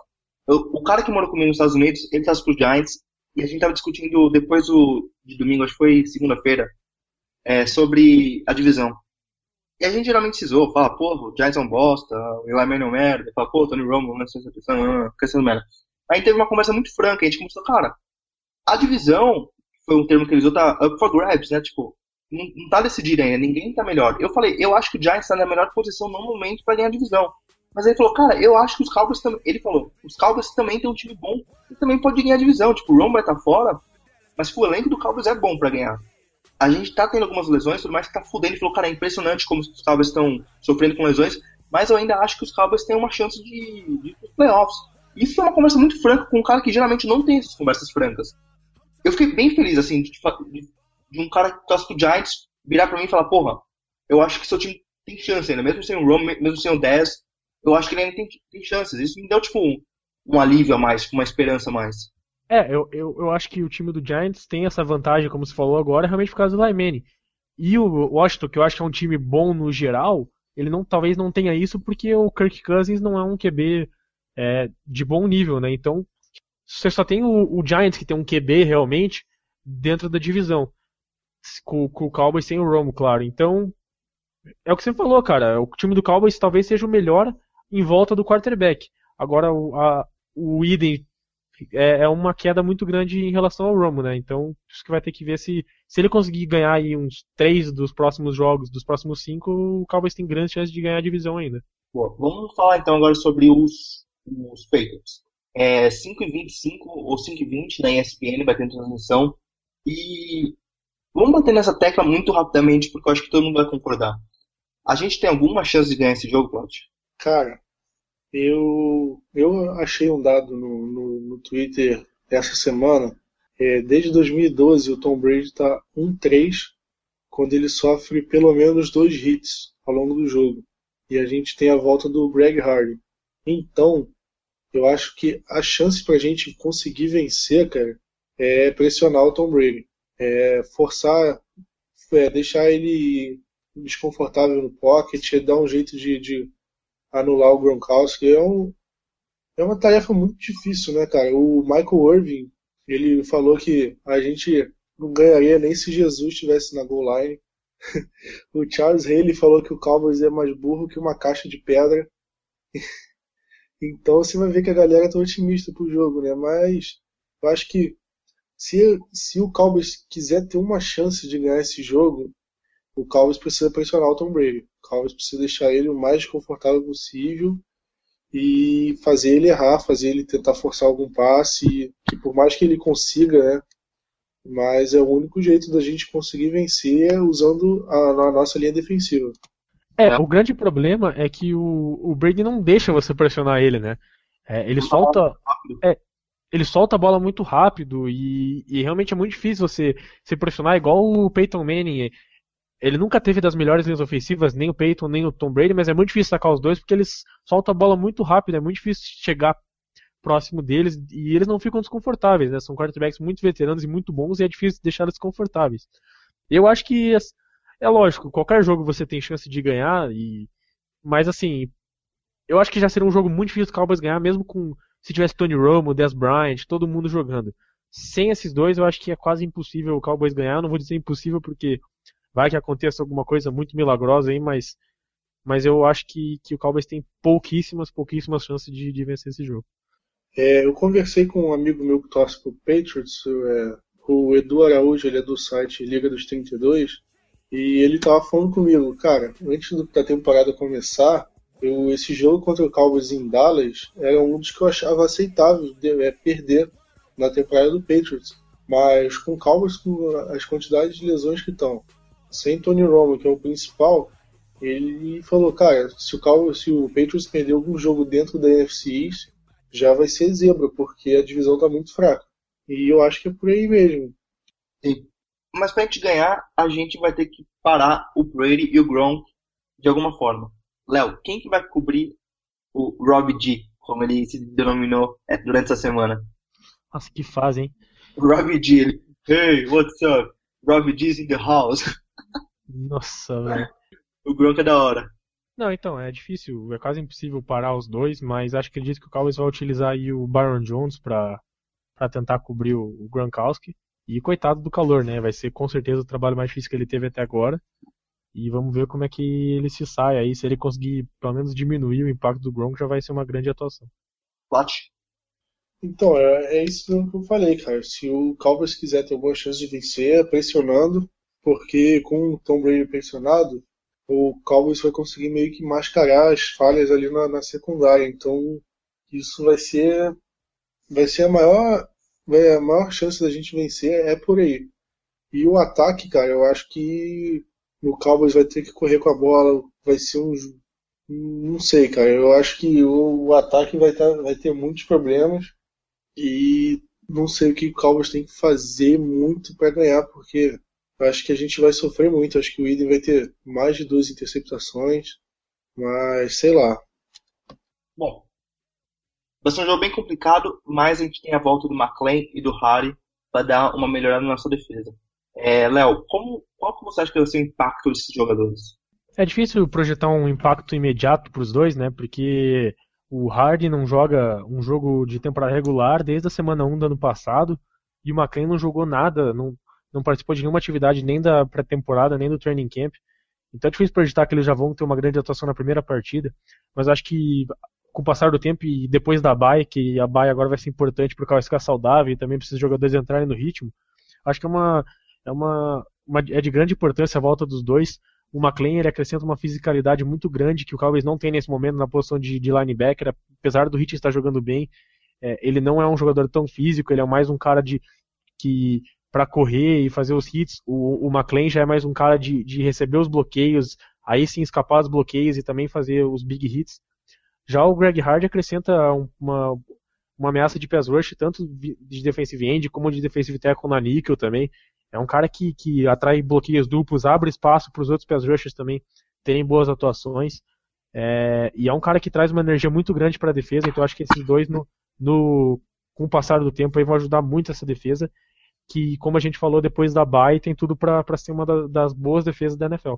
Eu- o cara que morou comigo nos Estados Unidos, ele tá pro Giants, e a gente tava discutindo depois do, de domingo, acho que foi segunda-feira, é, sobre a divisão. E a gente geralmente se zoa, fala, porra, o Giants é um bosta, o Eli Manning é um merda, fala, pô, Tony Romo, não sei se fica sendo merda. Aí teve uma conversa muito franca, a gente começou, cara, a divisão, foi um termo que ele usou, tá up for grabs, né, tipo, não, tá decidido ainda, ninguém tá melhor. Eu falei, eu acho que o Giants tá na melhor posição no momento pra ganhar a divisão. Mas ele falou, cara, eu acho que os Cowboys também. Ele falou, os Cowboys também tem um time bom e também pode ganhar a divisão. Tipo, o Romo vai estar fora, mas o elenco do Cowboys é bom pra ganhar. A gente tá tendo algumas lesões, tudo mais que tá fudendo. Ele falou, cara, é impressionante como os Cowboys estão sofrendo com lesões, mas eu ainda acho que os Cowboys têm uma chance de, de playoffs. Isso foi uma conversa muito franca com um cara que geralmente não tem essas conversas francas. Eu fiquei bem feliz, assim, de, de, de um cara que torce pro Giants virar pra mim e falar, porra, eu acho que seu time tem chance ainda, mesmo sem o Romo, mesmo sem o 10, eu acho que ele ainda tem, tem chances. Isso me deu, tipo, um, um alívio a mais, uma esperança a mais. É, eu, eu, eu acho que o time do Giants tem essa vantagem, como você falou agora, realmente por causa do Lyman. E o Washington, que eu acho que é um time bom no geral, ele não talvez não tenha isso porque o Kirk Cousins não é um QB é, de bom nível, né? Então, você só tem o, o Giants que tem um QB realmente dentro da divisão. Com, com o Cowboys sem o Romo, claro. Então, é o que você falou, cara. O time do Cowboys talvez seja o melhor em volta do quarterback. Agora, o, o Eden é, é, uma queda muito grande em relação ao Romo, né? Então, acho que vai ter que ver se, se ele conseguir ganhar aí uns três dos próximos jogos, dos próximos cinco, o Cowboys tem grande chance de ganhar a divisão ainda. Boa. Vamos falar então agora sobre os, os Patriots. É 5 e 25 ou 5 e 20 na ESPN, vai ter transmissão. E vamos bater nessa tecla muito rapidamente, porque eu acho que todo mundo vai concordar. A gente tem alguma chance de ganhar esse jogo, Claudio? Cara, eu, eu achei um dado no, no, no Twitter essa semana. É, desde 2012 o Tom Brady está 1-3 quando ele sofre pelo menos dois hits ao longo do jogo. E a gente tem a volta do Greg Hardy. Então, eu acho que a chance para a gente conseguir vencer, cara, é pressionar o Tom Brady. É forçar, é deixar ele desconfortável no pocket, é dar um jeito de, de anular o Gronkowski. É, um, é uma tarefa muito difícil, né, cara? O Michael Irving, ele falou que a gente não ganharia nem se Jesus estivesse na goal line. o Charles Haley falou que o Cowboys é mais burro que uma caixa de pedra. então você vai ver que a galera tá otimista pro jogo, né? Mas eu acho que se, se o Cowboys quiser ter uma chance de ganhar esse jogo, o Cowboys precisa pressionar o Tom Brady. O Cowboys precisa deixar ele o mais confortável possível e fazer ele errar, fazer ele tentar forçar algum passe, que por mais que ele consiga, né? Mas é o único jeito da gente conseguir vencer usando a, a nossa linha defensiva. É, o grande problema é que o, o Brady não deixa você pressionar ele, né? É, ele solta. É, ele solta a bola muito rápido e, e, realmente é muito difícil você se pressionar igual o Peyton Manning. Ele nunca teve das melhores linhas ofensivas, nem o Peyton, nem o Tom Brady, mas é muito difícil sacar os dois porque eles soltam a bola muito rápido, é muito difícil chegar próximo deles e eles não ficam desconfortáveis, né? São quarterbacks muito veteranos e muito bons e é difícil deixar eles desconfortáveis. Eu acho que é lógico, qualquer jogo você tem chance de ganhar e mas assim, eu acho que já seria um jogo muito difícil o Cowboys ganhar mesmo com se tivesse Tony Romo, Dez Bryant, todo mundo jogando. Sem esses dois, eu acho que é quase impossível o Cowboys ganhar. Eu não vou dizer impossível porque vai que aconteça alguma coisa muito milagrosa aí, mas mas eu acho que, que o Cowboys tem pouquíssimas, pouquíssimas chances de, de vencer esse jogo. É, eu conversei com um amigo meu que torce pro Patriots, é, o Edu Araújo, ele é do site Liga dos 32, e ele tava falando comigo, cara, antes da temporada começar, eu, esse jogo contra o Cowboys em Dallas era um dos que eu achava aceitável de, é, perder na temporada do Patriots. Mas com o Cowboys, com as quantidades de lesões que estão, sem Tony Romo, que é o principal, ele falou, cara, se o, Cowboys, se o Patriots perder algum jogo dentro da NFC East, já vai ser zebra, porque a divisão está muito fraca. E eu acho que é por aí mesmo. Sim. Mas pra gente ganhar, a gente vai ter que parar o Brady e o Gronk de alguma forma. Léo, quem que vai cobrir o Rob G, como ele se denominou é, durante essa semana? Nossa, que fase, hein? Rob G, ele, hey, what's up? Rob G's in the house. Nossa, velho. o Gronk é da hora. Não, então, é difícil, é quase impossível parar os dois, mas acho que acredito que o Cowboys vai utilizar aí o Byron Jones para tentar cobrir o, o Gronkowski. E coitado do calor, né? Vai ser com certeza o trabalho mais difícil que ele teve até agora. E vamos ver como é que ele se sai aí. Se ele conseguir pelo menos diminuir o impacto do Gronk, já vai ser uma grande atuação. Plat? Então, é, é isso que eu falei, cara. Se o Cowboys quiser ter alguma chance de vencer, é pressionando, porque com o Tom Brady pressionado, o Cowboys vai conseguir meio que mascarar as falhas ali na, na secundária. Então, isso vai ser vai ser a maior vai, a maior chance da gente vencer é por aí. E o ataque, cara, eu acho que o Cowboys vai ter que correr com a bola, vai ser um não sei, cara. Eu acho que o, o ataque vai, tá, vai ter muitos problemas e não sei o que o Cowboys tem que fazer muito para ganhar, porque acho que a gente vai sofrer muito. Acho que o Eden vai ter mais de duas interceptações, mas sei lá. Bom, vai ser um jogo bem complicado, mas a gente tem a volta do McLean e do Harry para dar uma melhorada na nossa defesa. É, Léo, como, qual que você acha que vai ser o impacto desses jogadores? É difícil projetar um impacto imediato para os dois, né? Porque o Hardy não joga um jogo de temporada regular desde a semana 1 do ano passado e o McLean não jogou nada, não, não participou de nenhuma atividade nem da pré-temporada, nem do training camp. Então é difícil projetar que eles já vão ter uma grande atuação na primeira partida, mas acho que com o passar do tempo e depois da bye, que a bye agora vai ser importante porque vai ficar saudável e também precisa os jogadores entrarem no ritmo, acho que é uma é uma, uma é de grande importância a volta dos dois. O McLean ele acrescenta uma fisicalidade muito grande que o Cowboys não tem nesse momento na posição de, de linebacker, apesar do Hitch estar jogando bem, é, ele não é um jogador tão físico, ele é mais um cara de que para correr e fazer os hits. O, o McLean já é mais um cara de, de receber os bloqueios, aí sim escapar dos bloqueios e também fazer os big hits. Já o Greg Hard acrescenta uma, uma ameaça de pass rush, tanto de defensive end como de defensive tackle na nickel também. É um cara que, que atrai bloqueios duplos, abre espaço para os outros pass rushers também terem boas atuações. É, e é um cara que traz uma energia muito grande para a defesa, então eu acho que esses dois, no, no, com o passar do tempo, aí vão ajudar muito essa defesa, que, como a gente falou, depois da bye, tem tudo para ser uma da, das boas defesas da NFL.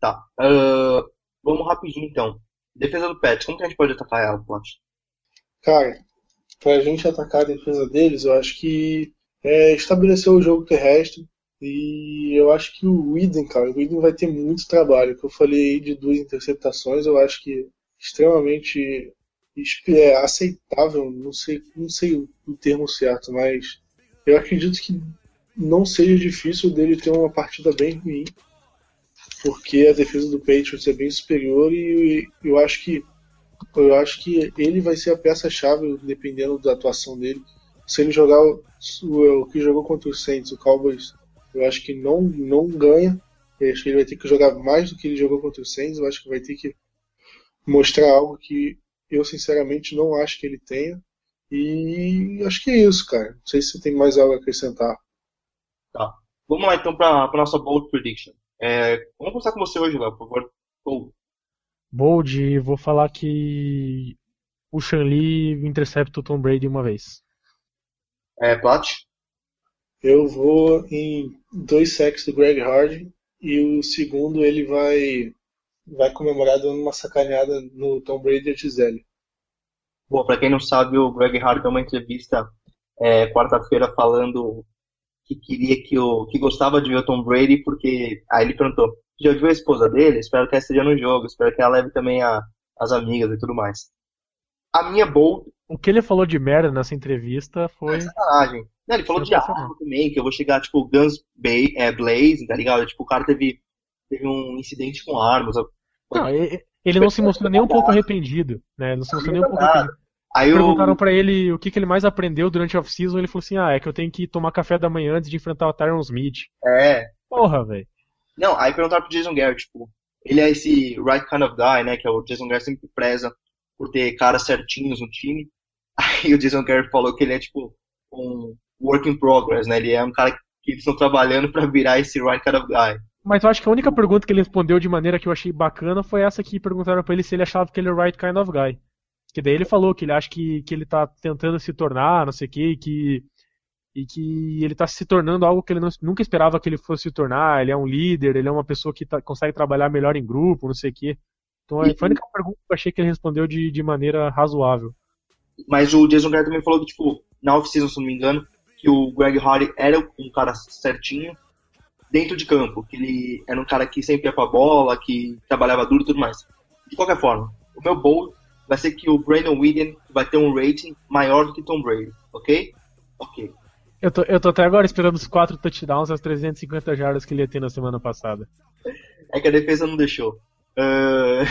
Tá. Uh, vamos rapidinho então. Defesa do Pets, como que a gente pode atacar ela, Plot? Cara, pra gente atacar a defesa deles, eu acho que é estabelecer o jogo terrestre. E eu acho que o Whedon, cara, o Whedon vai ter muito trabalho. Que eu falei aí de duas interceptações, eu acho que extremamente é, aceitável, não sei, não sei o termo certo, mas eu acredito que não seja difícil dele ter uma partida bem ruim, porque a defesa do Patriots é bem superior e eu acho que eu acho que ele vai ser a peça-chave dependendo da atuação dele. Se ele jogar o, o, que jogou contra o Saints, o Cowboys, eu acho que não não ganha. Eu acho que ele vai ter que jogar mais do que ele jogou contra o Saints. Eu acho que vai ter que mostrar algo que eu sinceramente não acho que ele tenha. E acho que é isso, cara. Não sei se você tem mais algo a acrescentar. Tá. Vamos lá então para a nossa bold prediction. É, vamos começar com você hoje, Léo, por favor. Bold. Bold, vou falar que o Shanli intercepta o Tom Brady uma vez. É, Plat? Eu vou em dois sacks do Greg Hardy e o segundo ele vai vai comemorar dando uma sacaneada no Tom Brady e a Gisele. Bom, pra quem não sabe, o Greg Hardy deu uma entrevista é, quarta-feira falando que queria que o que gostava de ver o Tom Brady porque aí ele perguntou já viu a esposa dele espero que ela esteja no jogo espero que ela leve também a, as amigas e tudo mais a minha bold o que ele falou de merda nessa entrevista foi é não, ele falou de arma também que eu vou chegar tipo Guns Bay, é, Blaze tá ligado tipo o cara teve teve um incidente com armas não, ele não se mostrou nem um pouco arrependido, né? Não se mostrou nem um pouco arrependido. Aí Perguntaram eu... pra ele o que, que ele mais aprendeu durante a off-season. Ele falou assim: Ah, é que eu tenho que tomar café da manhã antes de enfrentar o Tyron Smith. É. Porra, velho. Não, aí perguntaram pro Jason Garrett, tipo, ele é esse right kind of guy, né? Que é o Jason Garrett sempre preza por ter caras certinhos no time. Aí o Jason Garrett falou que ele é tipo um work in progress, né? Ele é um cara que eles estão trabalhando para virar esse right kind of guy. Mas eu acho que a única pergunta que ele respondeu de maneira que eu achei bacana foi essa que perguntaram pra ele se ele achava que ele era o right kind of guy. Que daí ele falou que ele acha que, que ele tá tentando se tornar, não sei o que, que e que ele tá se tornando algo que ele não, nunca esperava que ele fosse se tornar. Ele é um líder, ele é uma pessoa que tá, consegue trabalhar melhor em grupo, não sei o que. Então foi a única pergunta que eu achei que ele respondeu de, de maneira razoável. Mas o Jason Garrett também falou que, tipo, na off-season, se não me engano, que o Greg Hardy era um cara certinho dentro de campo, que ele era um cara que sempre ia pra bola, que trabalhava duro e tudo mais. De qualquer forma, o meu bold vai ser que o Brandon Williams vai ter um rating maior do que Tom Brady, ok? Ok. Eu tô, eu tô até agora esperando os 4 touchdowns e as 350 jardas que ele ia ter na semana passada. É que a defesa não deixou. Uh...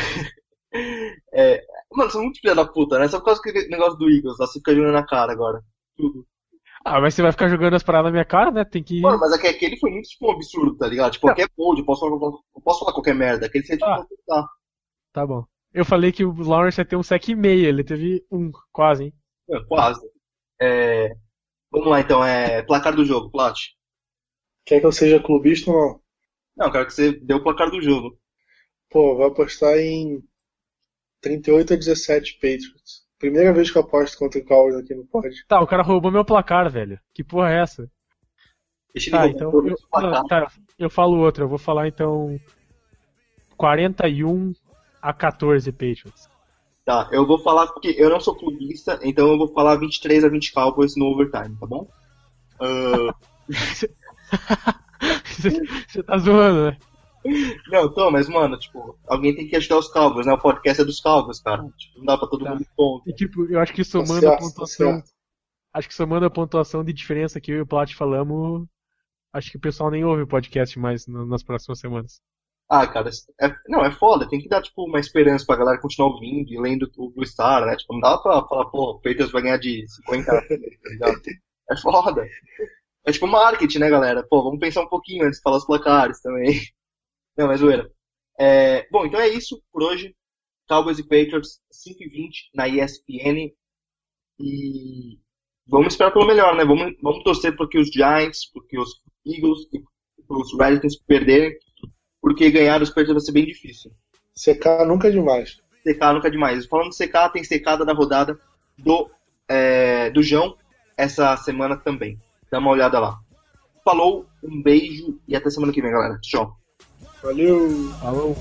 é... Mano, são muito filha da puta, né? Só por causa do negócio do Eagles, lá você fica jogando na cara agora. Tudo. Ah, mas você vai ficar jogando as paradas na minha cara, né? Tem que. Mano, mas é que aquele foi muito tipo, um absurdo, tá ligado? Tipo, qualquer bold, eu posso falar, eu posso falar qualquer merda. Aquele você tipo, ah. tá. Tá bom. Eu falei que o Lawrence ia ter um sec e meio, ele teve um, quase, hein? É, quase. É... Vamos lá então, é placar do jogo, Plat. Quer que eu seja clubista ou não? Não, quero que você dê o placar do jogo. Pô, vou apostar em 38 a 17 Patriots. Primeira vez que eu aposto contra o Cowboys aqui no pod. Tá, o cara roubou meu placar, velho. Que porra é essa? Deixa tá, então eu, não, tá, eu falo outra. Eu vou falar então 41 a 14 Patriots. Tá, eu vou falar porque eu não sou clubista, então eu vou falar 23 a 20 Cowboys no overtime, tá bom? Uh... Você tá zoando, né? Não, tô, mas, mano, tipo, alguém tem que ajudar os Cowboys, né? O podcast é dos Cowboys, cara. Tipo, não dá pra todo tá. mundo ponto. E, tipo, eu acho que somando tá a pontuação. Tá acho que somando a pontuação de diferença que eu e o Plat falamos, acho que o pessoal nem ouve o podcast mais nas próximas semanas. Ah, cara, é, não, é foda, tem que dar, tipo, uma esperança pra galera continuar ouvindo e lendo o Blue Star, né? Tipo, não dá pra falar, pô, o Peters vai ganhar de 50, tá ligado? É foda. É tipo marketing, né, galera? Pô, vamos pensar um pouquinho antes de falar os placares também. Não, mas zoeira. É, bom, então é isso por hoje. Cowboys e Patriots, 5 e 20 na ESPN. E vamos esperar pelo melhor, né? Vamos, vamos torcer porque os Giants, porque os Eagles e os Redskins perderem porque ganhar os Patriots vai ser bem difícil. Secar nunca é demais. Secar nunca é demais. Falando de secar, tem secada da rodada do, é, do João essa semana também. Dá uma olhada lá. Falou, um beijo e até semana que vem, galera. Tchau. Valeu! Falou.